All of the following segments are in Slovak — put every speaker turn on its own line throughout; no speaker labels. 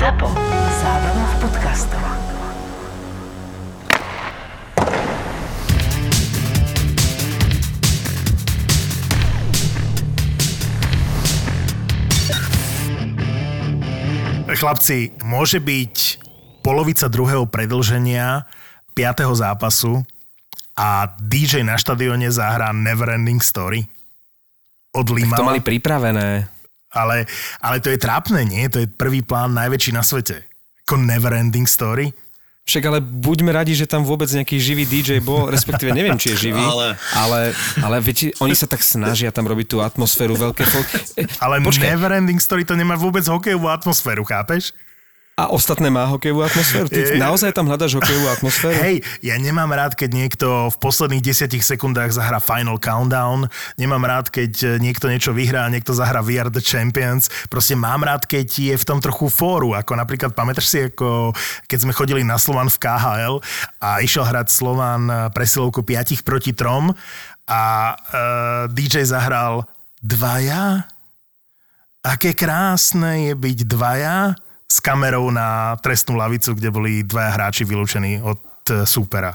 ZAPO. Zábrná v podcastov.
Chlapci, môže byť polovica druhého predlženia 5. zápasu a DJ na štadióne zahrá Neverending Story od Limala.
To mali pripravené.
Ale, ale to je trápne, nie? To je prvý plán najväčší na svete. Ako Neverending Story.
Však ale buďme radi, že tam vôbec nejaký živý DJ bol, respektíve neviem, či je živý,
Ale-
ale, ale viete, oni sa tak snažia tam robiť tú atmosféru, veľké. E,
Ale
Počkaj,
Neverending Story to nemá vôbec hokejovú atmosféru, chápeš?
A ostatné má hokejovú atmosféru? Ty
Je-
naozaj tam hľadaš hokejovú atmosféru?
Hej, ja nemám rád, keď niekto v posledných desiatich sekundách zahrá Final Countdown, nemám rád, keď niekto niečo vyhrá niekto zahrá We Are The Champions, proste mám rád, keď je v tom trochu fóru, ako napríklad, pamätáš si, ako keď sme chodili na Slovan v KHL a išiel hrať Slovan presilovku 5 proti 3 a uh, DJ zahral dvaja? Aké krásne je byť dvaja s kamerou na trestnú lavicu, kde boli dvaja hráči vylúčení od e, súpera.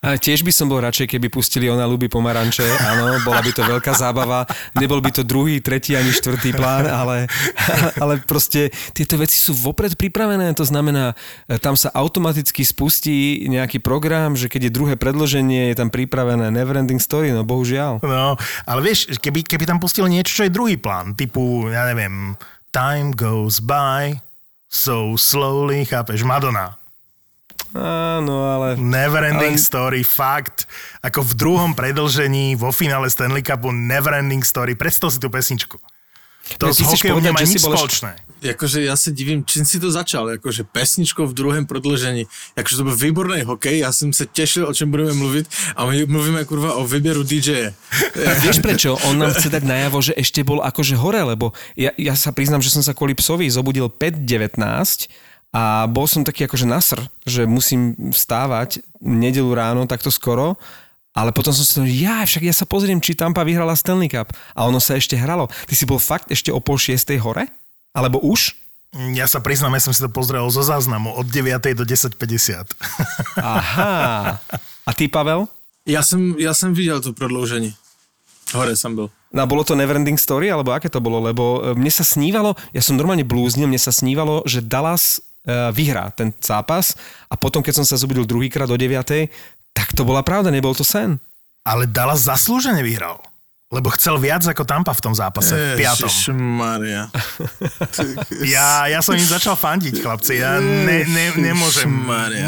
A tiež by som bol radšej, keby pustili ona ľubí pomaranče, áno, bola by to veľká zábava, nebol by to druhý, tretí ani štvrtý plán, ale, ale proste tieto veci sú vopred pripravené, to znamená, e, tam sa automaticky spustí nejaký program, že keď je druhé predloženie, je tam pripravené Neverending Story, no bohužiaľ.
No, ale vieš, keby, keby tam pustili niečo, čo je druhý plán, typu, ja neviem, Time goes by so slowly, chápeš, Madonna.
Áno, ale...
Neverending
Ale-
Story, fakt. Ako v druhom predlžení vo finále Stanley Cupu Neverending Story. Predstav si tú pesničku. To s hokejom nemá nič
bol
spoločné.
Akože ja sa divím, čím si to začal, akože pesničkou v druhém prodlžení. Akože to byl výborný hokej, ja som sa tešil, o čom budeme mluviť a my mluvíme kurva o výberu DJ.
Vieš prečo? On nám chce dať najavo, že ešte bol akože hore, lebo ja, ja sa priznám, že som sa kvôli psovi zobudil 5.19 a bol som taký akože nasr, že musím vstávať nedelu ráno takto skoro, ale potom som si to, ja, však ja sa pozriem, či Tampa vyhrala Stanley Cup a ono sa ešte hralo. Ty si bol fakt ešte o pol šiestej hore? Alebo už?
Ja sa priznám, ja som si to pozrel zo záznamu od 9. do 10.50.
Aha. A ty, Pavel?
Ja som, ja som videl to prodloužení. Hore som byl.
No a bolo to Neverending Story, alebo aké to bolo? Lebo e, mne sa snívalo, ja som normálne blúznil, mne sa snívalo, že Dallas e, vyhrá ten zápas a potom, keď som sa zobudil druhýkrát do 9. tak to bola pravda, nebol to sen.
Ale Dallas zaslúžene vyhral. Lebo chcel viac ako Tampa v tom zápase, v piatom.
Maria.
Ja, ja som im začal fandiť, chlapci. Ja ne, ne, nemôžem,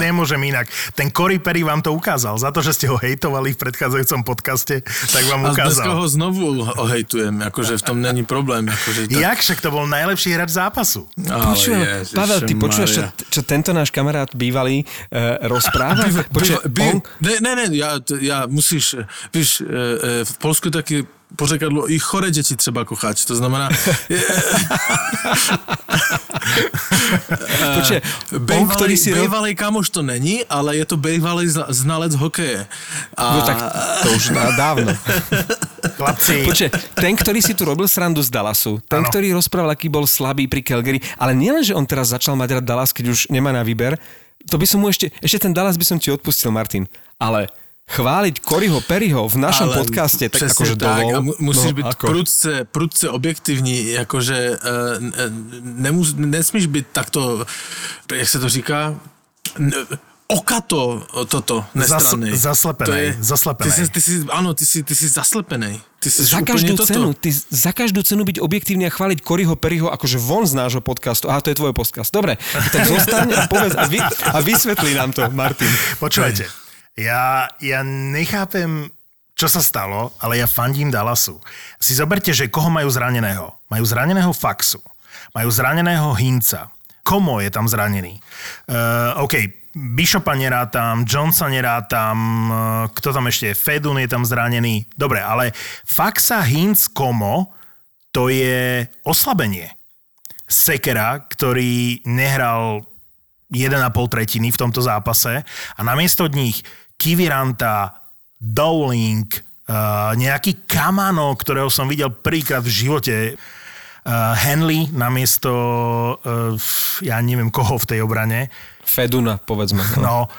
nemôžem inak. Ten Cory Perry vám to ukázal. Za to, že ste ho hejtovali v predchádzajúcom podcaste, tak vám
A
ukázal.
ho znovu ohejtujem, akože v tom není problém. Akože tak...
Jak však to bol najlepší hráč zápasu?
Ale
Počujem,
Ježiš
Pavel, ty počúvaš, čo, čo tento náš kamarát bývalý e, rozpráva? Počuj,
By,
on,
ne, ne, ne, já, t- já musíš, víš, e, e, v Polsku taky pořekadlo i chore děti třeba kochat, to znamená,
počuj, on,
bejvalej,
ktorý si...
bejvalej kamoš to není, ale je to bejvalej zna- znalec hokeje. A,
No tak to už dá- dávno.
Chlapci,
Počkej, ten, ktorý si tu robil srandu z Dallasu, ten,
Áno.
ktorý rozprával, aký bol slabý pri Calgary, ale nielen, že on teraz začal mať rád Dallas, keď už nemá na výber, to by som mu ešte, ešte ten Dallas by som ti odpustil, Martin, ale chváliť Coryho Perryho v našom
ale
podcaste, tak akože
tak,
dovol.
a mu- musíš
no,
být
ako?
prudce, prudce objektivní, jakože uh, nemus, nesmíš být takto, jak se to říká, okato toto nestranný.
zaslepenej,
To je,
zaslepenej.
Ty jsi, ty jsi, ano, ty jsi, ty jsi zaslepenej. Ty jsi
Za každú,
toto.
cenu, ty za každú cenu byť objektívny a chváliť Coryho Perryho akože von z nášho podcastu. Aha, to je tvoj podcast. Dobre, tak zostaň a povedz a, vy, a vysvetlí nám to, Martin.
počúvajte. Ja, ja nechápem, čo sa stalo, ale ja fandím Dallasu. Si zoberte, že koho majú zraneného. Majú zraneného Faxu. Majú zraneného Hinca. Komo je tam zranený. Uh, OK, Bishopa nerátam, Jonesa nerátam, uh, kto tam ešte je? Fedun je tam zranený. Dobre, ale Faxa, Hinc, Komo, to je oslabenie. Sekera, ktorý nehral 1,5 tretiny v tomto zápase a namiesto nich Kiviranta, Dowling, uh, nejaký Kamano, ktorého som videl prvýkrát v živote uh, Henley namiesto, uh, ja neviem koho v tej obrane.
Feduna, povedzme.
No,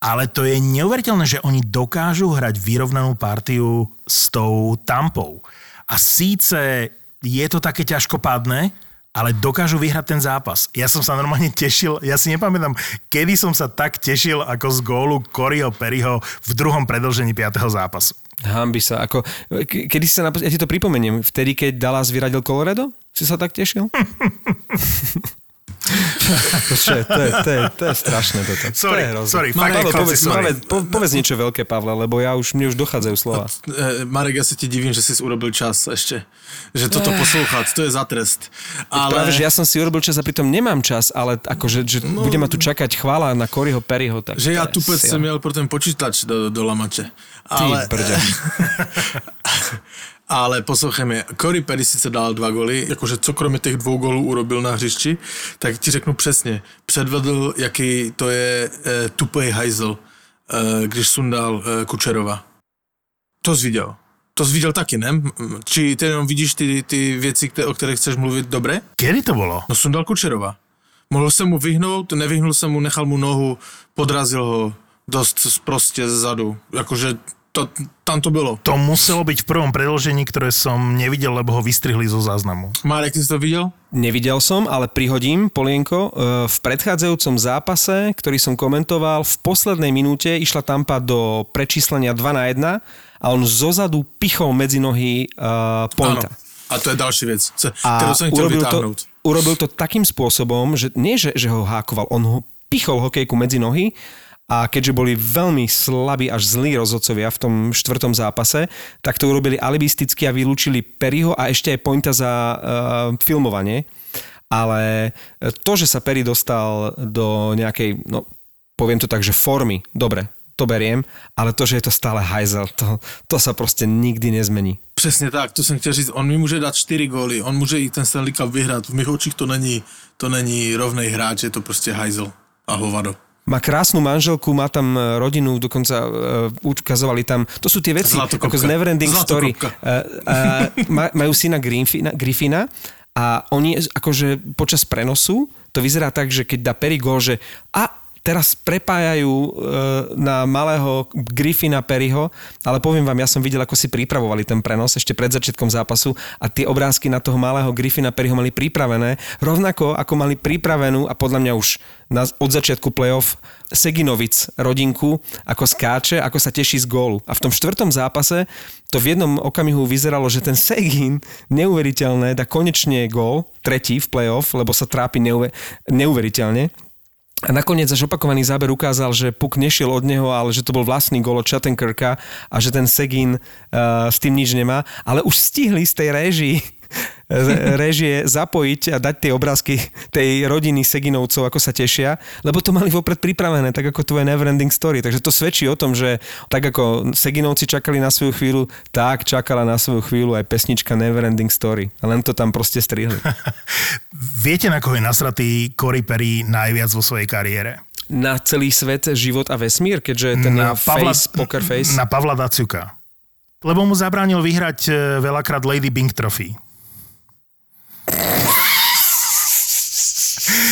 ale to je neuveriteľné, že oni dokážu hrať vyrovnanú partiu s tou tampou. A síce je to také ťažkopádne, ale dokážu vyhrať ten zápas. Ja som sa normálne tešil, ja si nepamätám, kedy som sa tak tešil ako z gólu Coryho Perryho v druhom predlžení 5. zápasu.
Hambi sa. Ako, ke- kedy si sa, napos- ja ti to pripomeniem, vtedy, keď Dallas vyradil Colorado? Si sa tak tešil? to, je, to, je, to, je, to je strašné toto.
Sorry,
to je hrozné.
sorry, fakt,
Pavel,
chlapci,
povedz,
sorry.
povedz, po- povedz niečo veľké, Pavle, lebo ja už, mne už dochádzajú slova.
E, Marek, ja sa ti divím, že si urobil čas ešte. Že toto poslúchať, to je za trest.
Ale... Práve, že ja som si urobil čas a pritom nemám čas, ale akože, že no, bude ma tu čakať chvála na Coryho Perryho. Tak
Že ja
sila.
som měl pro ten počítač do, do lamače.
Ty
Ale,
brďa.
ale poslouchej mě, Cory Perry sice dal dva goly, jakože co kromě těch dvou golů urobil na hřišti, tak ti řeknu přesně, předvedl, jaký to je e, tupej hajzel, e, když sundal e, Kučerova. To jsi viděl. To jsi viděl taky, ne? Či ty jenom vidíš ty, ty věci, které, o kterých chceš mluvit dobré?
Kedy to bolo?
No sundal Kučerova. Mohl se mu vyhnout, nevyhnul se mu, nechal mu nohu, podrazil ho dost prostě zezadu. Jakože to, tam to bylo.
To muselo byť v prvom predlžení, ktoré som nevidel, lebo ho vystrihli zo záznamu.
Marek, ty jsi to viděl?
Nevidel som, ale prihodím, Polienko, e, v predchádzajúcom zápase, ktorý som komentoval, v poslednej minúte išla Tampa do prečíslenia 2 na 1 a on zozadu pichol medzi nohy uh, Pointa.
A to je další věc, co-
A
kterou jsem chtěl
urobil to, urobil to takým spôsobom, že nie, že, že ho hákoval, on ho pichol hokejku medzi nohy a keďže boli veľmi slabí až zlí rozhodcovia v tom štvrtom zápase, tak to urobili alibisticky a vylúčili Perryho a ešte aj Pointa za uh, filmovanie. Ale to, že sa Perry dostal do nejakej, no poviem to tak, že formy, dobre, to beriem, ale to, že je to stále hajzel, to, to sa proste nikdy nezmení.
Přesně tak, to jsem chtěl říct. On mi může dát čtyři góly, on může i ten Stanley Cup vyhrát. V mých očích to není, to není rovnej hráč, je to prostě hajzel a hovado.
Má krásnu manželku, má tam e, rodinu, dokonca uh, ukazovali tam, to sú tie veci,
Zlatokopka.
ako z Neverending Story. Uh, uh, ma- majú syna Griffina, Griffina a oni akože počas prenosu to vyzerá tak, že keď dá Perry gol, že a teraz prepájajú e, na malého Griffina Perryho, ale poviem vám, ja som videl, ako si pripravovali ten prenos ešte pred začiatkom zápasu a tie obrázky na toho malého Griffina Perryho mali pripravené, rovnako ako mali pripravenú a podľa mňa už na, od začiatku playoff Seginovic rodinku, ako skáče, ako sa teší z gólu. A v tom štvrtom zápase to v jednom okamihu vyzeralo, že ten Segin neuveriteľné dá konečne gól, tretí v playoff, lebo sa trápi neuver, neuveriteľne. A nakoniec až opakovaný záber ukázal, že puk nešiel od neho, ale že to bol vlastný gol od Chattenkirka a že ten Segin uh, s tým nič nemá. Ale už stihli z tej réžii režie zapojiť a dať tie obrázky tej rodiny Seginovcov, ako sa tešia, lebo to mali vopred pripravené, tak ako tvoje Neverending Story. Takže to svedčí o tom, že tak ako Seginovci čakali na svoju chvíľu, tak čakala na svoju chvíľu aj pesnička Neverending Story. A len to tam proste strihli.
Viete, na koho je nasratý Cory Perry najviac vo svojej kariére?
Na celý svet, život a vesmír, keďže ten
na
Pavla, face, poker face.
Na Pavla Daciuka. Lebo mu zabránil vyhrať e, veľakrát Lady Bing Trophy.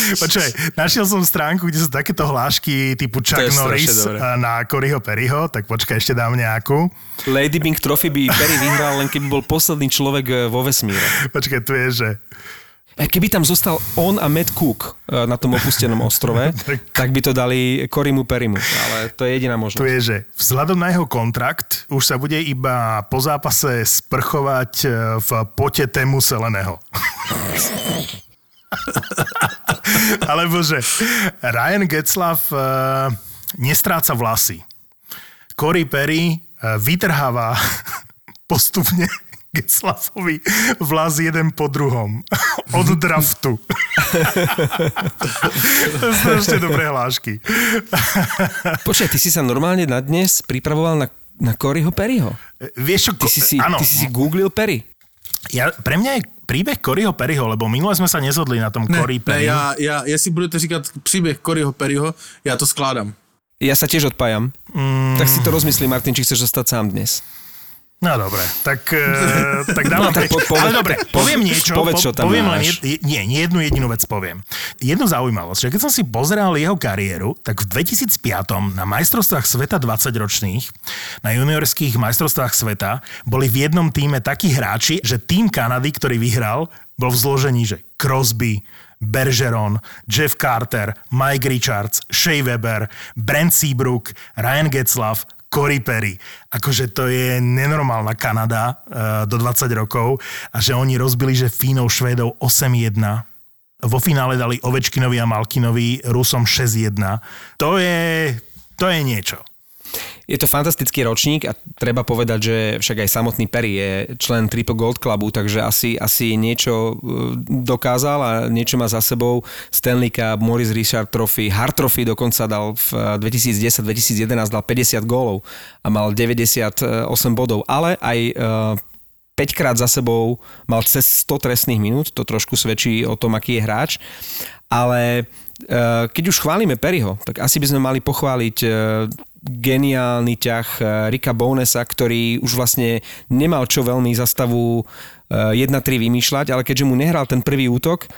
Počkaj, našiel som stránku, kde sú takéto hlášky typu Chuck Norris a na Coryho Perryho, tak počkaj, ešte dám nejakú.
Lady Bing Trophy by Perry vyhral, len keby bol posledný človek e, vo vesmíre.
Počkaj, tu je, že
E, Keby tam zostal on a Matt Cook na tom opustenom ostrove, tak by to dali Korimu Perimu. Ale to je jediná možnosť.
je, že vzhľadom na jeho kontrakt už sa bude iba po zápase sprchovať v pote tému Seleného. Alebo že Ryan Getzlav uh, nestráca vlasy. Cory Perry uh, vytrháva postupne Getzlavovi vlas jeden po druhom. Od draftu. strašne dobré hlášky.
Počkaj, ty si sa normálne na dnes pripravoval na, na Coryho Perryho.
Vieš čo,
Ty si si, ty si si googlil Perry.
Ja, pre mňa je príbeh Coryho Perryho, lebo minule sme sa nezhodli na tom Cory
Ne,
Perry.
já, já, jestli budete říkat příběh Coryho Perryho, já to skládám.
Ja sa tiež odpájam. Mm. Tak si to rozmyslí, Martin, či chceš zostať sám dnes.
No dobre, tak, uh, tak dávam...
tak po- pove-
ale dobre, poviem niečo.
povedz, čo tam
poviem
máš.
Len nie, nie jednu jedinú vec poviem. Jednu zaujímavosť, že keď som si pozeral jeho kariéru, tak v 2005 na majstrovstvách sveta 20-ročných, na juniorských majstrovstvách sveta, boli v jednom týme takí hráči, že tým Kanady, ktorý vyhral, bol v zložení, že Crosby, Bergeron, Jeff Carter, Mike Richards, Shea Weber, Brent Seabrook, Ryan Getzlaff, Cory Perry. Akože to je nenormálna Kanada uh, do 20 rokov a že oni rozbili, že Fínov, Švédov 8-1. Vo finále dali Ovečkinovi a Malkinovi Rusom 6-1. To je, to je niečo.
Je to fantastický ročník a treba povedať, že však aj samotný Perry je člen Triple Gold Clubu, takže asi, asi niečo e, dokázal a niečo má za sebou. Stanley Cup, Morris Richard Trophy, Hart Trophy dokonca dal v 2010-2011 dal 50 gólov a mal 98 bodov, ale aj 5 krát za sebou mal cez 100 trestných minút, to trošku svedčí o tom, aký je hráč, ale keď už chválime Perryho, tak asi by sme mali pochváliť geniálny ťah eh, Rika Bonesa, ktorý už vlastne nemal čo veľmi za stavu 1-3 eh, vymýšľať, ale keďže mu nehral ten prvý útok,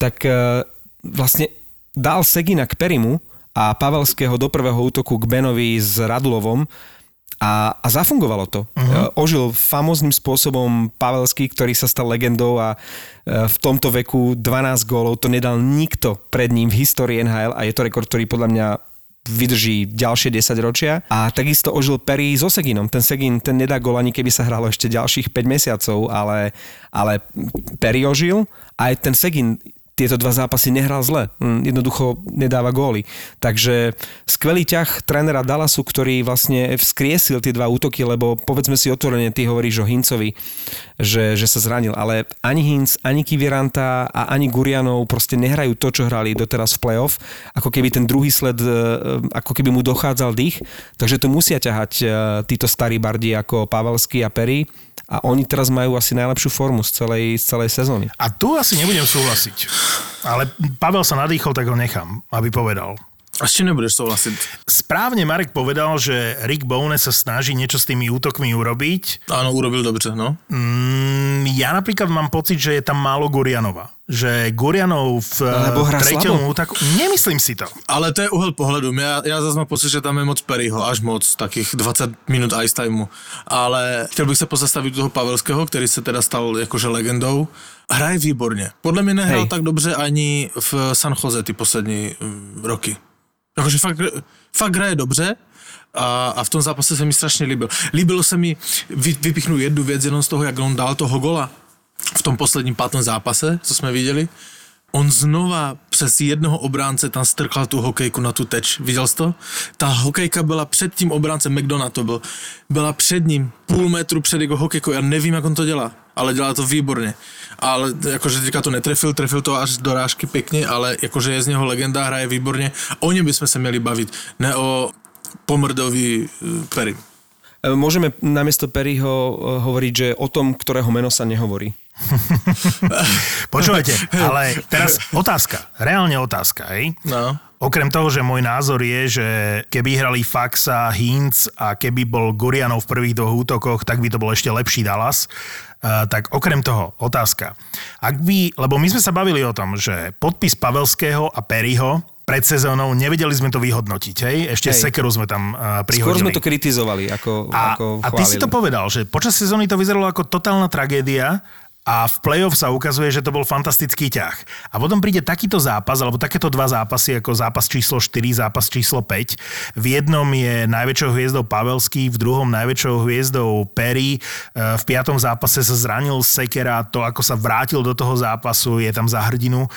tak eh, vlastne dal Segina k Perimu a Pavelského do prvého útoku k Benovi s Radulovom a, a zafungovalo to. Uh-huh. Ožil famozným spôsobom Pavelský, ktorý sa stal legendou a v tomto veku 12 gólov to nedal nikto pred ním v histórii NHL a je to rekord, ktorý podľa mňa vydrží ďalšie 10 ročia. A takisto ožil Perry so Seginom. Ten Segin, ten nedá gol ani keby sa hralo ešte ďalších 5 mesiacov, ale, ale Perry ožil aj ten Segin tieto dva zápasy nehral zle. Hm, jednoducho nedáva góly. Takže skvelý ťah trénera Dallasu, ktorý vlastne vzkriesil tie dva útoky, lebo povedzme si otvorene, ty hovoríš o Hincovi, že, že sa zranil, ale ani Hinc, ani Kiviranta a ani Gurianov proste nehrajú to, čo hrali doteraz v playoff, ako keby ten druhý sled, e, ako keby mu dochádzal dých, takže to musia ťahať e, títo starí bardi ako Pavelský a Perry a oni teraz majú asi najlepšiu formu z celej, z celej sezóny.
A tu asi nebudem súhlasiť. Ale Pavel sa nadýchol, tak ho nechám, aby povedal.
A s čím nebudeš súhlasiť?
Správne Marek povedal, že Rick Bowne sa snaží niečo s tými útokmi urobiť.
Áno, urobil dobře, no.
Mm, ja napríklad mám pocit, že je tam málo Gurianova. Že Gurianov v treťom útoku... Nemyslím si to.
Ale to je uhel pohledu. Ja, ja zase mám pocit, že tam je moc Perryho, až moc, takých 20 minút ice timeu. Ale chtěl bych se pozastavit toho Pavelského, který se teda stal jakože legendou. Hraje výborně. Podle mě nehrál Hej. tak dobře ani v San Jose ty poslední mm, roky. Jakože fakt, fakt hraje dobře a, a v tom zápase se mi strašně líbil. Líbilo se mi, vy, vypichnu jednu věc jenom z toho, jak on dal toho gola v tom posledním pátém zápase, co jsme viděli. On znova přes jednoho obránce tam strkal tu hokejku na tu teč. Viděl jsi to? Ta hokejka byla před tím obráncem, McDonald to byl, byla před ním, půl metru před jeho hokejkou. Já nevím, jak on to dělá, ale dělá to výborně. Ale jakože teďka to netrefil, trefil to až do rážky pěkně, ale jakože je z něho legenda, hraje výborně. O něm bychom se měli bavit, ne o pomrdovi Perry.
Môžeme namiesto Perryho hovoriť, že o tom, ktorého meno sa nehovorí.
Počúvajte, ale teraz otázka, reálne otázka, hej?
No.
Okrem toho, že môj názor je, že keby hrali Faxa, Hinz a keby bol Gurianov v prvých dvoch útokoch, tak by to bol ešte lepší Dallas. Uh, tak okrem toho, otázka. Ak by, lebo my sme sa bavili o tom, že podpis Pavelského a Perryho pred sezónou, nevedeli sme to vyhodnotiť, hej? Ešte hej. Sekeru sme tam uh, prihodili.
Skôr sme to kritizovali, ako,
a,
ako
A ty si to povedal, že počas sezóny to vyzeralo ako totálna tragédia a v play-off sa ukazuje, že to bol fantastický ťah. A potom príde takýto zápas, alebo takéto dva zápasy, ako zápas číslo 4, zápas číslo 5. V jednom je najväčšou hviezdou Pavelský, v druhom najväčšou hviezdou Perry. E, v piatom zápase sa zranil Sekera, to ako sa vrátil do toho zápasu, je tam za hrdinu.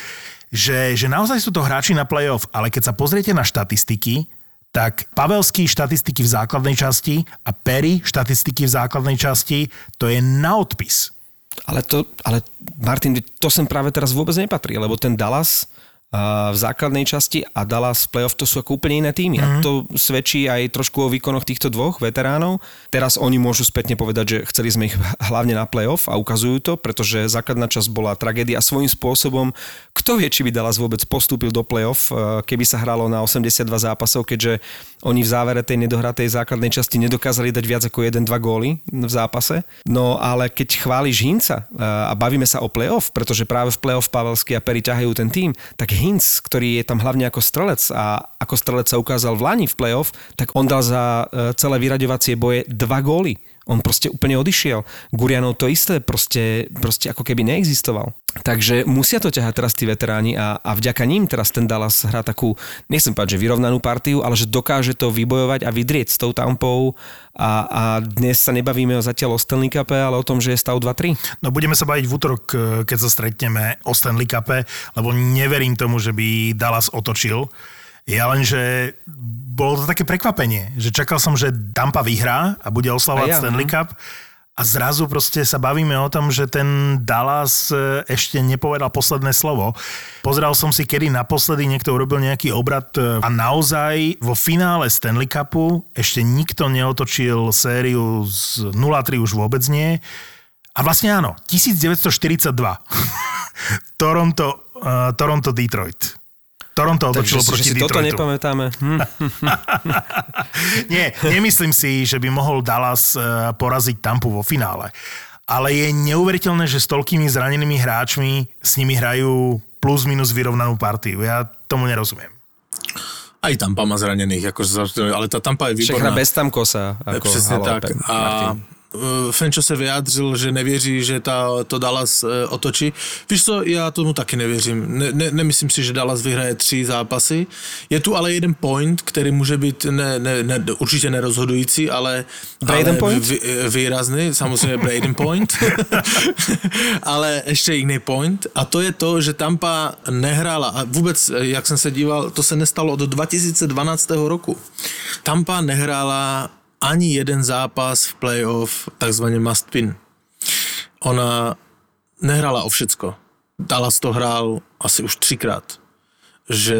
Že, že naozaj sú to hráči na play-off, ale keď sa pozriete na štatistiky, tak Pavelský štatistiky v základnej časti a Perry štatistiky v základnej časti, to je na odpis.
Ale to, ale Martin, to sem práve teraz vôbec nepatrí, lebo ten Dallas a v základnej časti a Dallas playoff to sú ako úplne iné týmy. Mm-hmm. A to svedčí aj trošku o výkonoch týchto dvoch veteránov. Teraz oni môžu spätne povedať, že chceli sme ich hlavne na playoff a ukazujú to, pretože základná časť bola tragédia svojím spôsobom, kto vie, či by Dallas vôbec postúpil do playoff, e, keby sa hralo na 82 zápasov, keďže oni v závere tej nedohratej základnej časti nedokázali dať viac ako 1-2 góly v zápase. No ale keď chváliš Hinca e, a bavíme sa o playoff, pretože práve v playoff Pavelsky a Perry ťahajú ten tým, tak Hinc, ktorý je tam hlavne ako strelec a ako strelec sa ukázal v Lani v playoff, tak on dal za e, celé vyraďovacie boje dva góly. On proste úplne odišiel. Gurianov to isté, proste, proste ako keby neexistoval. Takže musia to ťahať teraz tí veteráni a, a vďaka ním teraz ten Dallas hrá takú, nechcem povedať, že vyrovnanú partiu, ale že dokáže to vybojovať a vydrieť s tou tampou a, a dnes sa nebavíme o zatiaľ o Stanley Cup, ale o tom, že je stav 2-3.
No budeme sa baviť v útorok, e, keď sa stretneme o Stanley Cupe, lebo neverím tomu, že by Dallas otočil. Ja len, že bolo to také prekvapenie, že čakal som, že Tampa vyhrá a bude oslavovať
ja,
Stanley
no.
Cup a zrazu proste sa bavíme o tom, že ten Dallas e, ešte nepovedal posledné slovo. Pozeral som si, kedy naposledy niekto urobil nejaký obrad e, a naozaj vo finále Stanley Cupu ešte nikto neotočil sériu z 0-3 už vôbec nie. A vlastne áno, 1942. Toronto, uh, Toronto Detroit. Toronto otočilo
Takže
proti
si toto
Detroitu.
nepamätáme. Hm.
Nie, nemyslím si, že by mohol Dallas eh, poraziť Tampu vo finále. Ale je neuveriteľné, že s toľkými zranenými hráčmi s nimi hrajú plus minus vyrovnanú partiu. Ja tomu nerozumiem.
Aj Tampa má zranených, akože, ale tá Tampa je
Však hra
výborná.
bez Tamkosa. Ako
Přesně
halo,
tak.
Pe-
A
Martin.
Fenčo se vyjádřil, že nevěří, že ta, to Dallas eh, otočí. Víš co, já tomu taky nevěřím. Ne, ne, nemyslím si, že Dallas vyhraje tři zápasy. Je tu ale jeden point, který může být ne, ne, ne, určitě nerozhodující, ale,
Braden
ale
point?
Vy, výrazný, samozřejmě Braden point. ale ještě jiný point a to je to, že Tampa nehrála a vůbec, eh, jak jsem se díval, to se nestalo od 2012 roku. Tampa nehrála ani jeden zápas v playoff, takzvaně must win. Ona nehrála o všecko. Dallas to hrál asi už třikrát. Že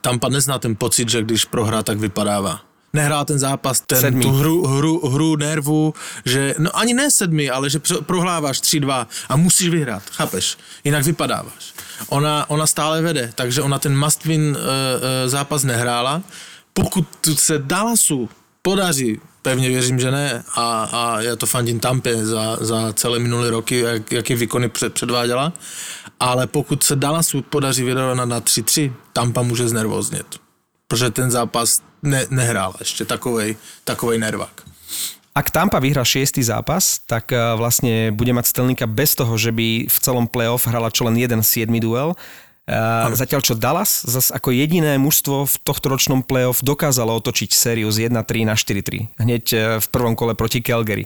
Tampa nezná ten pocit, že když prohrá, tak vypadává. Nehrál ten zápas, ten,
Sedmý.
tu hru, hru, hru nervu, že, no ani ne sedmi, ale že pro- prohráváš 3-2 a musíš vyhrát, chápeš? Jinak vypadáváš. Ona, ona stále vede, takže ona ten must win uh, uh, zápas nehrála. Pokud se Dallasu podaří, pevně věřím, že ne, a, a já to fandím Tampě za, za celé minulé roky, jak, jaký výkony před, předváděla, ale pokud se Dallasu podaří vyrovnat na 3-3, Tampa může znervóznět, protože ten zápas ne, nehrál ještě takovej, takovej nervák.
Ak Tampa vyhrá šiestý zápas, tak eh, vlastne bude mať Cup bez toho, že by v celom playoff hrala čo len jeden siedmy duel. Uh, zatiaľ čo Dallas zas ako jediné mužstvo v tohto ročnom playoff dokázalo otočiť sériu z 1-3 na 4-3 hneď eh, v prvom kole proti Calgary.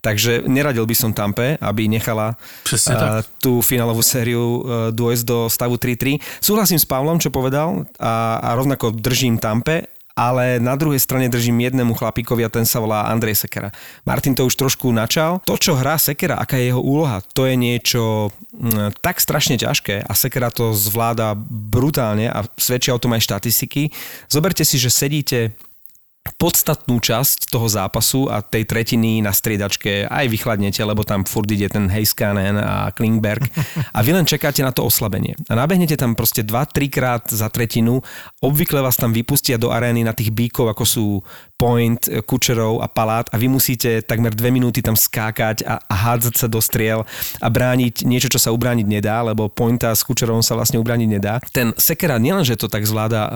Takže neradil by som Tampe, aby nechala
Presne
eh,
tak.
tú finálovú sériu eh, dôjsť do stavu 3-3. Súhlasím s Pavlom, čo povedal a, a rovnako držím Tampe, ale na druhej strane držím jednému chlapíkovi a ten sa volá Andrej Sekera. Martin to už trošku načal. To, čo hrá Sekera, aká je jeho úloha, to je niečo mm, tak strašne ťažké a Sekera to zvláda brutálne a svedčia o tom aj štatistiky. Zoberte si, že sedíte podstatnú časť toho zápasu a tej tretiny na striedačke aj vychladnete, lebo tam furt ide ten Heiskanen a Klingberg a vy len čakáte na to oslabenie. A nabehnete tam proste 2-3 krát za tretinu, obvykle vás tam vypustia do arény na tých bíkov, ako sú Point, Kučerov a Palát a vy musíte takmer dve minúty tam skákať a, a hádzať sa do striel a brániť niečo, čo sa ubrániť nedá, lebo Pointa s Kučerovom sa vlastne ubrániť nedá. Ten Sekera nielenže to tak zvláda uh,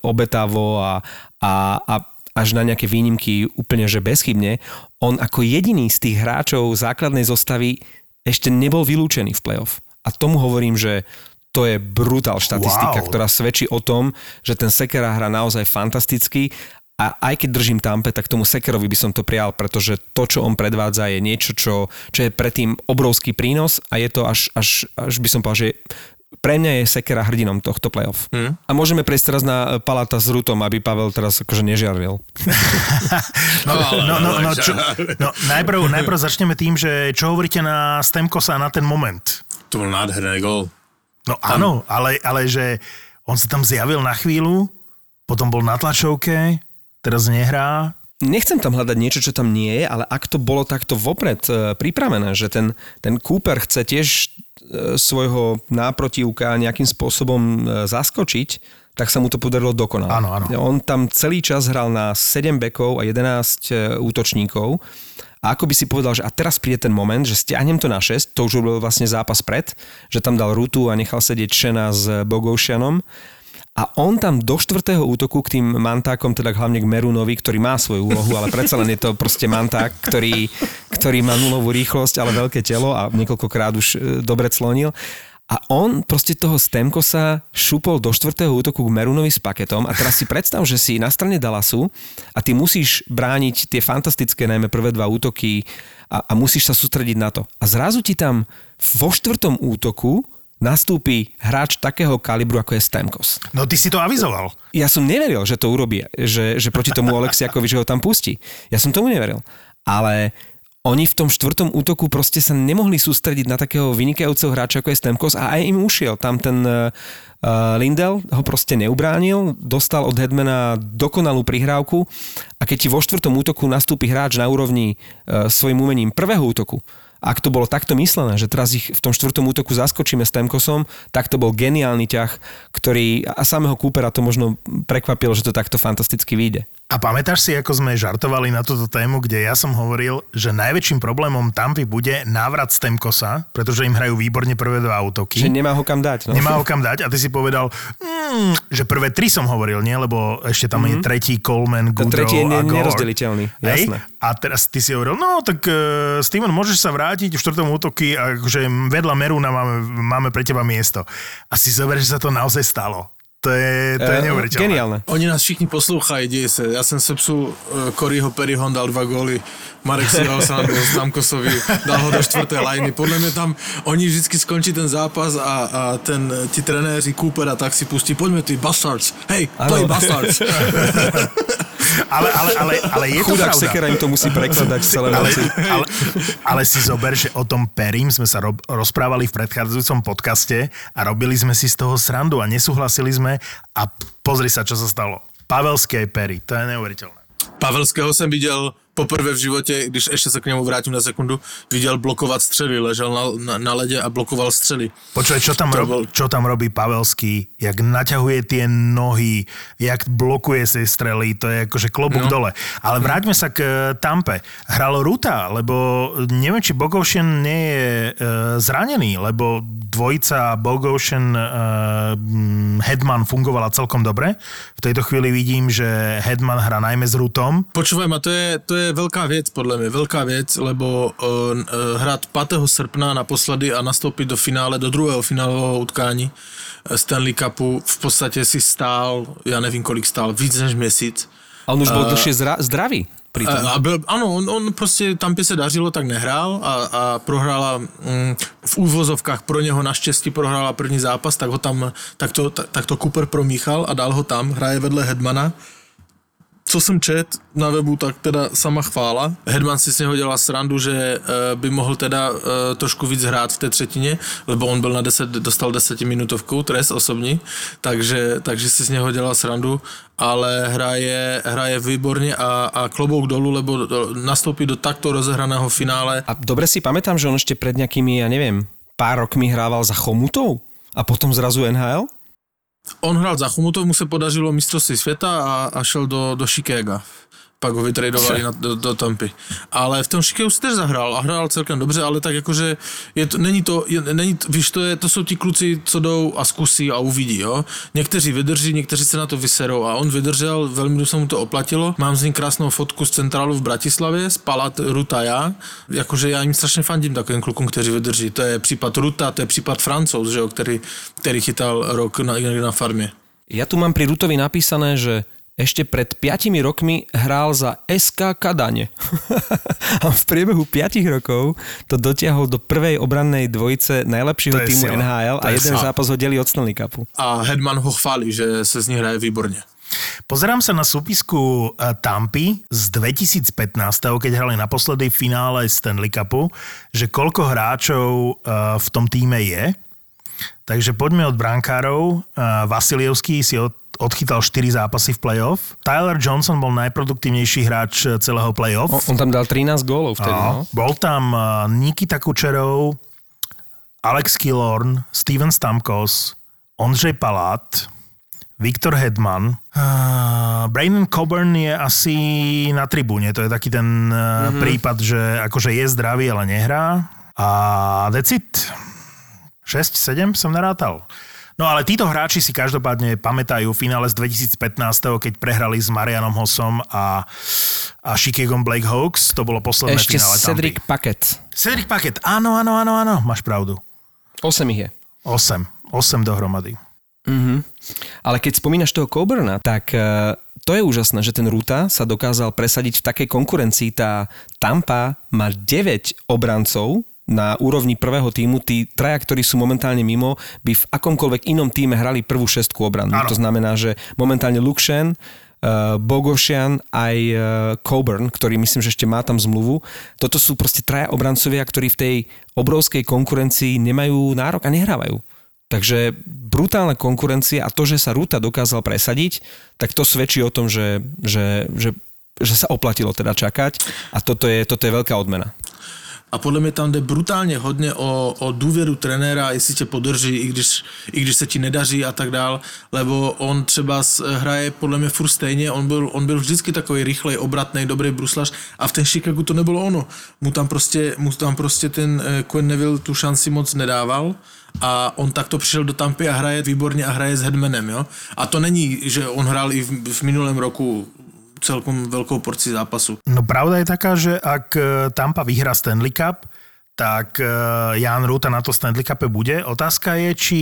obetavo a, a, a až na nejaké výnimky úplne že bezchybne, on ako jediný z tých hráčov základnej zostavy ešte nebol vylúčený v playoff. A tomu hovorím, že to je brutál štatistika,
Wow.
ktorá svedčí o tom, že ten Sekera hrá naozaj fantasticky a aj keď držím Tampe, tak tomu Sekerovi by som to prijal, pretože to, čo on predvádza, je niečo, čo, čo je predtým obrovský prínos a je to až, až, až by som povedal, že pre mňa je Sekera hrdinom tohto playoff. Hmm. A môžeme prejsť teraz na Palata s Rutom, aby Pavel teraz akože nežiaril.
No, no, no, no, čo, no najprv, najprv začneme tým, že čo hovoríte na Stemkosa na ten moment?
To byl nádherný gol.
No áno, ale, ale že On sa tam zjavil na chvíľu, potom bol na tlačovke, teraz nehrá.
Nechcem tam hľadať niečo, čo tam nie je, ale ak to bolo takto vopred e, pripravené, že ten, ten Cooper chce tiež svojho náprotivka nejakým spôsobom e, zaskočiť, tak sa mu to podarilo dokonale.
Áno, áno.
On tam celý čas hral na 7 bekov a 11 útočníkov a ako by si povedal, že a teraz príde ten moment, že stiahnem to na 6, to už bol vlastne zápas pred, že tam dal Rutu a nechal sedieť Šena s Bogoušianom a on tam do štvrtého útoku k tým mantákom, teda hlavne k Merunovi, ktorý má svoju úlohu, ale predsa len je to proste manták, ktorý, ktorý má nulovú rýchlosť, ale veľké telo a niekoľkokrát už e, dobre clonil. A on proste toho Stemkosa šupol do štvrtého útoku k Merunovi s paketom a teraz si predstav, že si na strane Dallasu a ty musíš brániť tie fantastické najmä prvé dva útoky a, a musíš sa sústrediť na to. A zrazu ti tam vo štvrtom útoku nastúpi hráč takého kalibru, ako je Stamkos.
No ty si to avizoval.
Ja som neveril, že to urobí, že, že proti tomu Oleksiakovi, že ho tam pustí. Ja som tomu neveril. Ale oni v tom štvrtom útoku proste sa nemohli sústrediť na takého vynikajúceho hráča, ako je Stemkos a aj im ušiel. Tam ten uh, Lindel ho proste neubránil, dostal od Hedmana dokonalú prihrávku a keď ti vo štvrtom útoku nastúpi hráč na úrovni uh, svojim umením prvého útoku, ak to bolo takto myslené, že teraz ich v tom štvrtom útoku zaskočíme s Temkosom, tak to bol geniálny ťah, ktorý a samého Coopera to možno prekvapilo, že to takto fantasticky vyjde.
A pamätáš si, ako sme žartovali na túto tému, kde ja som hovoril, že najväčším problémom Tampy bude návrat Stemkosa, pretože im hrajú výborne prvé dva útoky.
Že nemá ho kam dať. No.
Nemá ho kam dať a ty si povedal, mm, že prvé tri som hovoril, nie? Lebo ešte tam mm-hmm. je tretí Coleman, Goodrow
tretí je
a Gore.
nerozdeliteľný, jasné.
A teraz ty si hovoril, no tak uh, Steven, môžeš sa vrátiť v štvrtom útoky a akože vedľa Meruna máme, máme pre teba miesto. A si zober, že sa to naozaj stalo. To je, to je
Eh,
neuveriteľné.
Geniálne.
Oni nás všichni poslouchají, děje se. Já jsem sepsul uh, Coryho Perryho, dal dva góly, Marek si dal sám do Stamkosovi, dal ho do čtvrté lajny. Podle mě tam, oni vždycky skončí ten zápas a, a ten, ti trenéři Cooper a tak si pustí, pojďme ty bastards, hej, play
Ano.
bastards.
Ale, ale, ale, ale je to
Chudák
pravda.
Sekera im to musí prekladať celé
Ale, ale, ale si zober, že o tom Perim sme sa rob, rozprávali v predchádzajúcom podcaste a robili sme si z toho srandu a nesúhlasili sme a pozri sa, čo sa stalo. Pavelský aj Perry, to je neuveriteľné.
Pavelského jsem viděl poprvé v životě, když ještě se k němu vrátím na sekundu, viděl blokovat střely, ležel na, na, na ledě a blokoval střely.
Počuj, čo tam, rob,
bol-
čo tam robí Pavelský, jak naťahuje tie nohy, jak blokuje si strely, to je akože klobúk no. dole. Ale vráťme sa k e, Tampe. Hral Ruta, lebo neviem, či Bogosian nie je e, zranený, lebo dvojica Bogosian e, mm, Hedman fungovala celkom dobre. V tejto chvíli vidím, že Hedman hrá najmä s Rutom.
Počúvaj ma, to je, to je veľká věc, podle mě, veľká věc, lebo uh, uh, hrát 5. srpna naposledy a nastoupit do finále, do druhého finálového utkání eh, Stanley Cupu v podstatě si stál, já nevím kolik stál, víc než měsíc.
A on už bol dlhšie zra- zdravý. Pritom.
A, a byl, ano, on, on prostě Tampě se dařilo, tak nehrál a, a prohrála mm, v úvozovkách pro něho naštěstí prohrála první zápas, tak ho tam, tak to, tak, tak to Cooper promíchal a dal ho tam, hraje vedle Hedmana. Co jsem čet na webu, tak teda sama chvála. Hedman si z něho dělal srandu, že e, by mohl teda e, trošku víc hrát v té třetině, lebo on byl na 10, dostal desetiminutovku, trest osobní, takže, takže si z něho dělal srandu, ale hraje, hraje výborně a, a klobouk dolů, lebo nastoupí do takto rozehraného finále.
A dobre si pamätám, že on ešte pred nejakými, ja neviem, pár rokmi hrával za Chomutov a potom zrazu NHL?
On hrál za Chomutov, mu se podařilo mistrovství světa a, a šel do, do Chicaga. Pak ho vytradovali na, do, do Tampy. Ale v tom Chicagu si tež zahrál a hrál celkem dobře, ale tak jakože je to, není to, je, není, to- víš, to, je, to jsou ti kluci, co jdou a zkusí a uvidí, jo. Někteří vydrží, někteří se na to vyserou a on vydržel, velmi se mu to oplatilo. Mám z ní krásnou fotku z centrálu v Bratislavě, z Palat Ruta já. Jakože já jim strašně fandím takovým klukům, kteří vydrží. To je případ Ruta, to je případ Francouz, že jo, který, který chytal rok na, na farmě.
Ja tu mám pri Rutovi napísané, že ešte pred 5 rokmi hral za SK Kadane. a v priebehu 5 rokov to dotiahol do prvej obrannej dvojice najlepšieho týmu
sila.
NHL a
je
jeden
sila.
zápas ho delí od Stanley Cupu.
A Hedman ho chválí, že se z ní hraje výborně.
Pozerám sa na súpisku eh, Tampy z 2015, keď hrali naposledy v finále Stanley Cupu, že koľko hráčov eh, v tom týme je. Takže poďme od brankárov. Uh, Vasilievský si od, odchytal 4 zápasy v playoff. Tyler Johnson bol najproduktívnejší hráč celého playoff.
On, on tam dal 13 gólov vtedy, no.
Bol tam uh, Nikita Kučerov, Alex Killorn, Steven Stamkos, Ondřej Palát, Viktor Hedman. Uh, Brandon Coburn je asi na tribúne. To je taký ten uh, mm-hmm. prípad, že akože je zdravý, ale nehrá. A decit. 6, 7 som narátal. No ale títo hráči si každopádne pamätajú finále z 2015, keď prehrali s Marianom Hossom a, a Chicagom Blake Hawks. To bolo posledné
Ešte
finále
Cedric
Tampy.
Packet.
Cedric Packet, áno, áno, áno, áno, máš pravdu.
8 ich je.
8. 8 dohromady.
Mm-hmm. Ale keď spomínaš toho Coburna, tak uh, to je úžasné, že ten Ruta sa dokázal presadiť v takej konkurencii. Tá Tampa má 9 obrancov, na úrovni prvého týmu, tí traja, ktorí sú momentálne mimo, by v akomkoľvek inom týme hrali prvú šestku obranu. To znamená, že momentálne Lukshen, uh, Bogošian aj uh, Coburn, ktorý myslím, že ešte má tam zmluvu. Toto sú proste traja obrancovia, ktorí v tej obrovskej konkurencii nemajú nárok a nehrávajú. Takže brutálna konkurencia a to, že sa Ruta dokázal presadiť, tak to svedčí o tom, že, že, že, že sa oplatilo teda čakať a toto je, toto je veľká odmena.
A podle mě tam jde brutálně hodně o, o důvěru trenéra, jestli tě podrží, i když, i když se ti nedaří a tak dál, lebo on třeba hraje podle mě furt stejně, on byl, on byl vždycky takový rychlej, obratný, dobrý bruslař a v ten Chicagu to nebylo ono. Mu tam prostě, mu tam prostě ten eh, Quinn Neville tu šanci moc nedával a on takto přišel do Tampy a hraje výborně a hraje s Hedmanem, jo. A to není, že on hrál i v, v minulém roku celkom veľkou porci zápasu.
No pravda je taká, že ak e, Tampa vyhrá Stanley Cup, tak e, Jan Ruta na to Stanley Cupe bude. Otázka je, či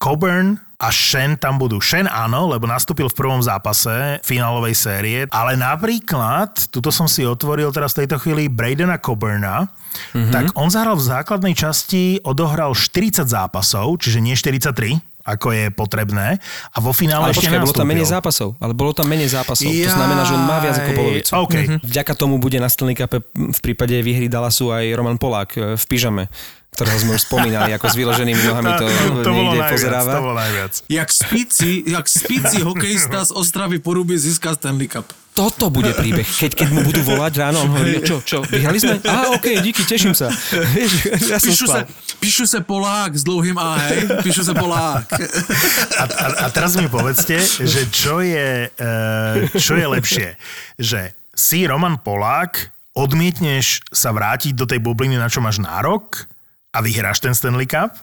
Coburn a Shen tam budú. Shen áno, lebo nastúpil v prvom zápase finálovej série, ale napríklad, tuto som si otvoril teraz v tejto chvíli Bradena Coburna, mm-hmm. tak on zahral v základnej časti, odohral 40 zápasov, čiže nie 43, ako je potrebné. A vo finále
ale
ešte
počkaj, bolo tam menej zápasov. Ale bolo tam menej zápasov. Jaj, to znamená, že on má viac ako polovicu.
Okay.
Mhm. Vďaka tomu bude na Stanley Cup v prípade výhry Dallasu aj Roman Polák e, v pyžame ktorého sme už spomínali, ako s vyloženými nohami to,
to
niekde
najviac,
pozeráva.
To bolo najviac.
Jak spíci, jak spíci hokejista z Ostravy Porubie získa Stanley Cup.
Toto bude príbeh. Keď, keď mu budú volať ráno, on hovorí, čo, čo, vyhrali sme? Á, okay, díky, teším sa. Vieš, ja
píšu, sa, píšu sa Polák s dlouhým A, hej? Píšu sa Polák.
A, a, a teraz mi povedzte, že čo je, e, čo je lepšie? Že si Roman Polák, odmietneš sa vrátiť do tej bubliny, na čo máš nárok a vyhráš ten Stanley Cup,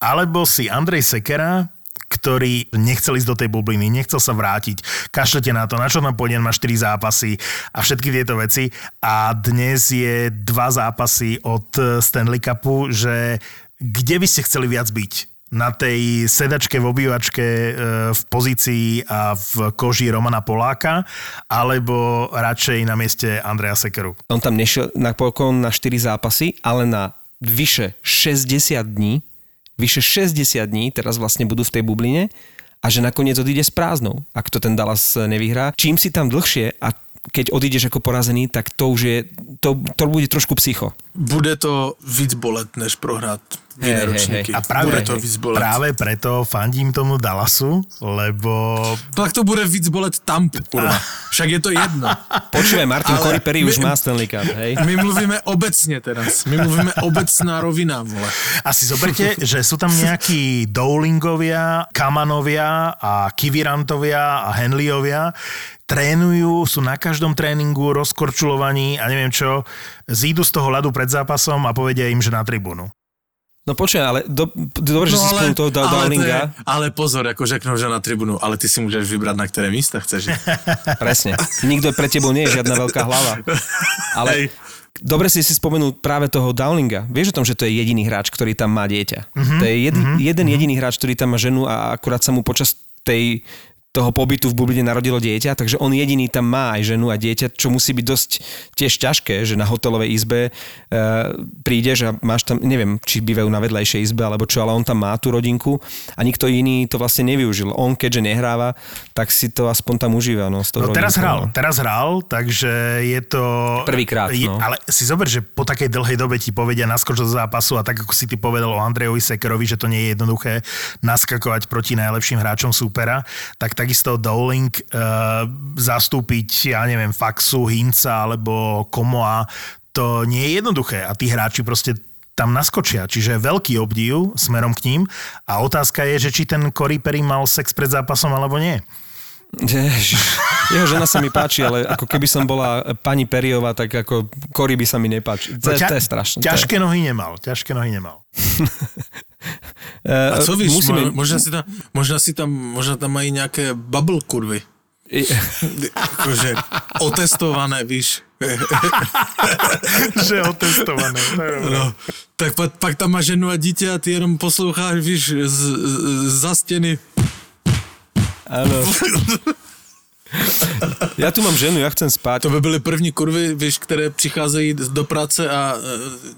alebo si Andrej Sekera, ktorý nechcel ísť do tej bubliny, nechcel sa vrátiť, kašlete na to, na čo tam pôjdem, máš 4 zápasy a všetky tieto veci a dnes je dva zápasy od Stanley Cupu, že kde by ste chceli viac byť? na tej sedačke v obývačke e, v pozícii a v koži Romana Poláka, alebo radšej na mieste Andreja Sekeru?
On tam nešiel napokon na 4 zápasy, ale na vyše 60 dní, vyše 60 dní teraz vlastne budú v tej bubline a že nakoniec odíde s prázdnou, ak to ten Dallas nevyhrá. Čím si tam dlhšie a keď odídeš ako porazený, tak to už je, to, to bude trošku psycho.
Bude to víc bolet, než prohrát hey, ročníky.
Hey, hey. A práve, bude to víc bolet. práve preto fandím tomu Dallasu, lebo...
Tak to bude víc bolet tam, kurva. Však je to jedno.
Počúvaj, Martin Corey Perry už má Stanley Cup, hej?
My mluvíme obecne teraz. My mluvíme obecná rovina, vole.
A si zoberte, že sú tam nejakí Dowlingovia, Kamanovia a Kivirantovia a Henleyovia, trénujú, sú na každom tréningu rozkorčulovaní a neviem čo, zídu z toho ľadu pred zápasom a povedia im, že na tribúnu.
No počuj, ale do, dobre, no, že si spomenul toho da- Dowlinga.
Je, ale pozor, ako že na tribúnu, ale ty si môžeš vybrať, na ktoré místa chceš.
Presne. Nikto pre tebou nie je žiadna veľká hlava. Ale Hej. dobre si si spomenul práve toho Dowlinga. Vieš o tom, že to je jediný hráč, ktorý tam má dieťa. Mm-hmm. To je jed, mm-hmm. jeden jediný hráč, ktorý tam má ženu a akurát sa mu počas tej toho pobytu v Bubline narodilo dieťa, takže on jediný tam má aj ženu a dieťa, čo musí byť dosť tiež ťažké, že na hotelovej izbe e, prídeš a máš tam, neviem, či bývajú na vedľajšej izbe alebo čo, ale on tam má tú rodinku a nikto iný to vlastne nevyužil. On keďže nehráva, tak si to aspoň tam užíva. No, s tou
No teraz hral,
no.
teraz hral, takže je to...
Prvýkrát, no.
Ale si zober, že po takej dlhej dobe ti povedia naskoč do zápasu a tak ako si ty povedal o Andrejovi Sekerovi, že to nie je jednoduché naskakovať proti najlepším hráčom súpera, tak takisto Dowling uh, zastúpiť, ja neviem, Faxu, Hinca alebo Komoa, to nie je jednoduché a tí hráči proste tam naskočia, čiže veľký obdiv smerom k ním a otázka je, že či ten Corey Perry mal sex pred zápasom alebo nie.
Ježiš. Jeho žena sa mi páči, ale ako keby som bola pani Periová, tak ako Cory by sa mi nepáči. To,
No, ťa-
to je strašné. to je-
Ťažké nohy nemal, ťažké nohy nemal.
A co víš,
musíme-
možná, si tam, možná si tam, možná tam mají nějaké bubble kurvy. Jakože otestované, víš.
že otestované.
No, tak pak, pak tam má ženu a dítě a ty jenom posloucháš, víš, z, z, za stěny.
Áno. Ja tu mám ženu, ja chcem spať.
To by byly první kurvy, víš, které přicházejí do práce a e,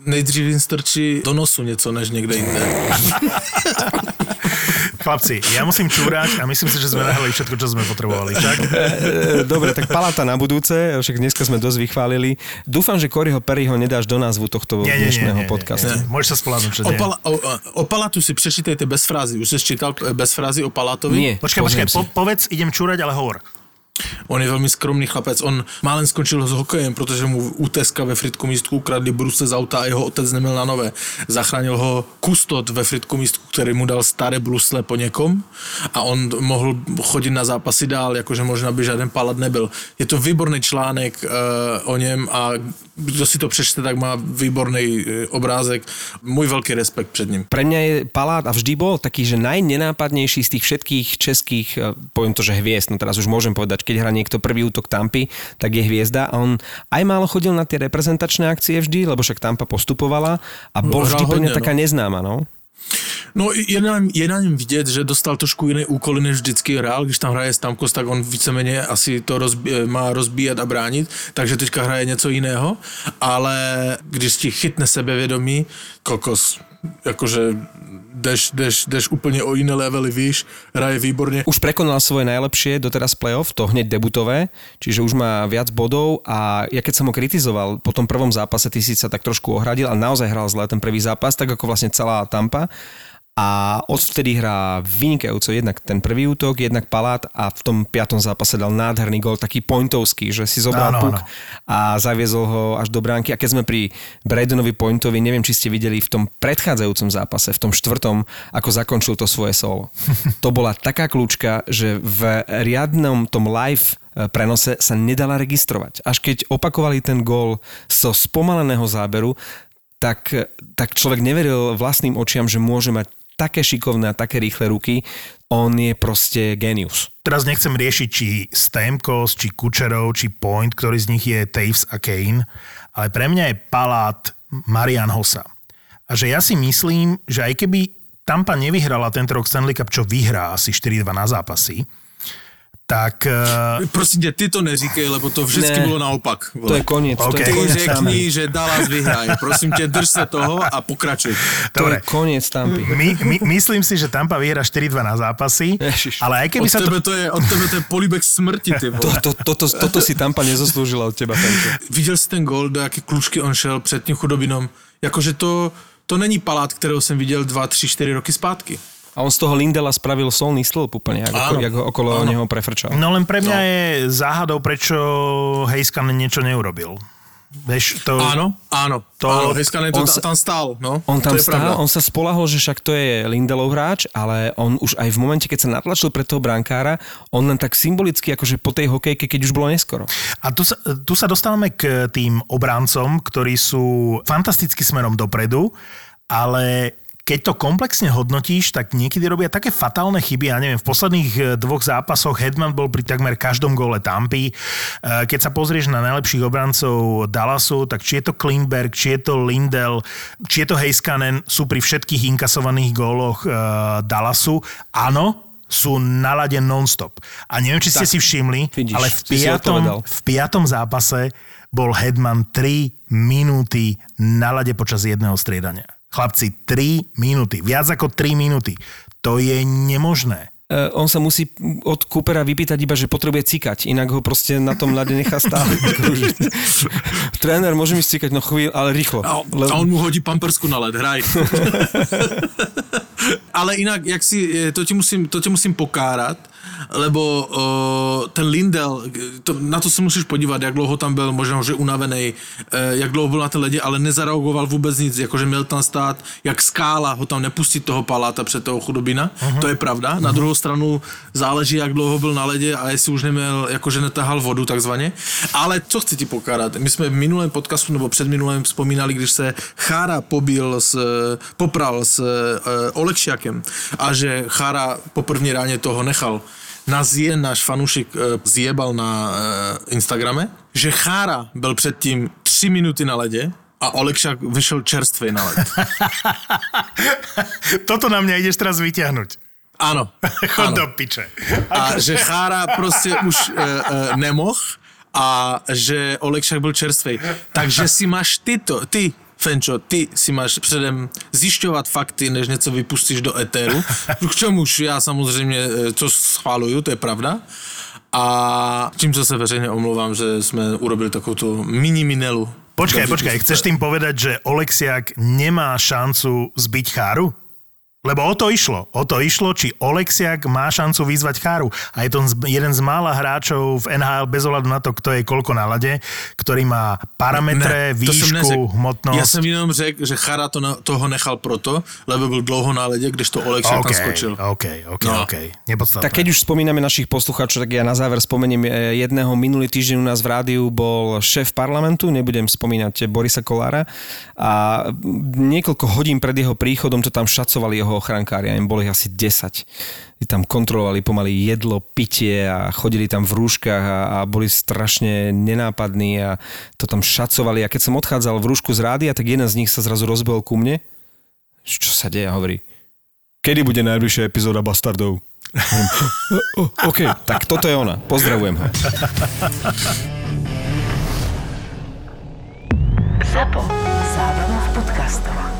nejdřív jim strčí do nosu něco, než někde jinde.
Chlapci, ja musím čúrať a myslím si, že sme nahrali všetko, čo sme potrebovali. Tak?
E, Dobre, tak paláta na budúce, však dneska sme dosť vychválili. Dúfam, že Coryho Perryho nedáš do názvu tohto
Nie, nie, nie,
dnešného
nie, nie,
podcastu.
nie. Môžeš sa spoládnuť, že nie.
o, o Palatu si přečítejte bez frázy. Už jsi čítal eh, bez frázy o Palatovi?
Nie,
Počkaj, počkaj,
si.
po, povedz, idem čúrať, ale hovor.
On je velmi skromný chlapec. On málem skončil s hokejem, protože mu u Teska ve Fritku místku ukradli brusle z auta a jeho otec neměl na nové. Zachránil ho kustot ve Fritku místku, který mu dal staré brusle po někom a on mohl chodit na zápasy dál, jakože možná by žádný palat nebyl. Je to výborný článek uh, o něm a kdo si to přečte, tak má výborný uh, obrázek. Můj velký respekt před ním.
Pre mňa je Palát a vždy bol taký, že najnenápadnejší z tých všetkých českých, e, poviem to, že hviezd, no teraz už môžem povedať, keď hrá niekto prvý útok Tampy, tak je hviezda a on aj málo chodil na tie reprezentačné akcie vždy, lebo však Tampa postupovala a bol vždy pre mňa taká
no.
neznáma, no.
No je na, něm- je na něm vidět, že dostal trošku jiné úkoly, než vždycky hrál. Když tam hraje Stamkos, tak on víceméně asi to rozbí, má rozbíjet a bránit, takže teďka hraje něco jiného. Ale když ti chytne sebevědomí, kokos, jakože jdeš, jdeš, jdeš úplně o jiné levely, víš, hraje výborně.
Už prekonal svoje najlepšie doteraz playoff, to hneď debutové, čiže už má viac bodov a ja keď som ho kritizoval po tom prvom zápase, ty si sa tak trošku ohradil a naozaj hral zle ten prvý zápas, tak ako vlastne celá Tampa. A odvtedy hrá vynikajúco jednak ten prvý útok, jednak Palát a v tom piatom zápase dal nádherný gol, taký pointovský, že si zobral
Áno,
puk
áno.
a zaviezol ho až do bránky. A keď sme pri Bradonovi Pointovi, neviem, či ste videli v tom predchádzajúcom zápase, v tom štvrtom, ako zakončil to svoje solo. To bola taká kľúčka, že v riadnom tom live e, prenose sa nedala registrovať. Až keď opakovali ten gól zo spomaleného záberu, tak, tak človek neveril vlastným očiam, že môže mať také šikovné a také rýchle ruky. On je proste genius.
Teraz nechcem riešiť, či Stamkos, či Kučerov, či Point, ktorý z nich je Taves a Kane, ale pre mňa je palát Marian Hossa. A že ja si myslím, že aj keby Tampa nevyhrala tento rok Stanley Cup, čo vyhrá asi 4-2 na zápasy, tak uh,
Prosím tě, ty to neříkej, lebo to vždycky
Ne.
bylo naopak.
To je koniec. To
OK.
je
Ty
koniec
řekni, že Dallas vyhraj. Prosím tě, drž se toho a pokračuj.
To
dobre,
je koniec Tampy.
my, my, myslím si, že Tampa vyhrá 4-2 na zápasy,
Ježiš.
ale aj keby
Od
sa to...
tebe to je, od tebe to je políbek smrti, ty
To,
vole.
to, toto, toto si Tampa nezaslúžila od teba, Fenčo.
Viděl jsi ten gol, do jaké klučky on šel před tím chudobinom? Jakože to, to není palát, kterého jsem viděl 2, 3, 4 roky zpátky.
A on z toho Lindela spravil solný stĺp úplne, ako,
Áno.
ako okolo
Áno.
neho prefrčal.
No len pre mňa je záhadou, prečo Hejskan niečo neurobil. Vieš, to...
Áno, áno.
To-
áno, Heiskanen to
on sa-
tam stál, no.
On tam stál,
pravda.
on sa spolahol, že však to je Lindelov hráč, ale on už aj v momente, keď sa natlačil pre toho brankára, on len tak symbolicky, akože po tej hokejke, keď už bolo neskoro.
A tu sa, tu sa dostávame k tým obráncom, ktorí sú fantasticky smerom dopredu, ale keď to komplexne hodnotíš, tak niekedy robia také fatálne chyby. Ja neviem, v posledných eh, dvoch zápasoch Hedman bol pri takmer každom gole Tampy. Eh, Keď sa pozrieš na najlepších obrancov Dallasu, tak či je to Klingberg, či je to Lindell, či je to Heiskanen, sú pri všetkých inkasovaných góloch eh, Dallasu. Áno, sú na lade non-stop. A neviem, či ste
Tak,
si všimli,
vidíš,
ale v piatom, v piatom zápase bol Hedman 3 minúty na lade počas jedného striedania. Chlapci, 3 minúty. Viac ako 3 minúty. To je nemožné.
Uh, on sa musí od Coopera vypýtať iba, že potrebuje cikať, inak ho proste na tom ľade nechá stále krúžiť. Tréner, môže mi cikať, no chvíľ, ale rýchlo.
A, a on mu hodí pampersku na led, hraj. Ale inak, jak si, eh, to ti musím, to ti musím pokárat, lebo o, ten Lindel, to, na to se musíš podívat, jak dlouho tam byl, možná, že unavený, e, jak dlouho byl na té ledě, ale nezareagoval vůbec nic, jakože měl tam stát, jak skála ho tam nepustit toho paláta před toho chudobina, uh-huh. to je pravda. Na druhou stranu záleží, jak dlouho byl na ledě a jestli už neměl, jakože netahal vodu takzvaně. Ale co chci ti pokárat? My jsme v minulém podcastu nebo před minulém vzpomínali, když se Chára pobil s, popral s e, Olekšiakem a že Chára po první ráně toho nechal nás jeden náš fanúšik e, zjebal na e, Instagrame, že Chára byl předtím 3 minuty na ledě a Olekšak vyšel čerstvý na led.
Toto na mňa ideš teraz vyťahnuť.
Áno.
Chod
áno.
do piče.
A že Chára prostě už e, e, nemohl a že Olekšak byl čerstvý. Takže si máš ty to, ty Fenčo, ty si máš předem zjišťovat fakty, než něco vypustíš do etéru, k čemuž já samozřejmě to schváluju, to je pravda. A tímto se veřejně omlouvám, že jsme urobili takovou mini minelu.
Počkaj, počkaj, chceš tým povedať, že Oleksiak nemá šancu zbiť Cháru? Lebo o to išlo. O to išlo, či Oleksiak má šancu vyzvať Cháru. A je to jeden z mála hráčov v NHL bez ohľadu na to, kto je koľko na lade, ktorý má parametre,
jsem
výšku, hmotnosť.
Já jsem jenom řekl, že Chara to na, toho nechal proto, lebo byl dlouho na ledě, když to Olekšak tam skočil.
OK, OK,
No.
OK. Nepodstatné.
Tak keď už spomíname našich poslucháčov, tak ja na záver spomeniem e, jedného minulý týždeň u nás v rádiu bol šéf parlamentu, nebudem spomínať Borisa Kolára a niekoľko hodín pred jeho príchodom to tam šacovali jeho ochrankári, a im bolo ich asi 10. I tam kontrolovali pomaly jedlo, pitie a chodili tam v rúškach a, a boli strašne nenápadní a to tam šacovali a keď som odchádzal v rúšku z rádia, tak jeden z nich sa zrazu rozbehol ku mne. Čo sa deje? Hovorí, kedy bude najbližšia epizóda Bastardov? Hovorím, "O, o, OK, tak toto je ona. Pozdravujem ho.
ZAPO. Zábrná v podcastov.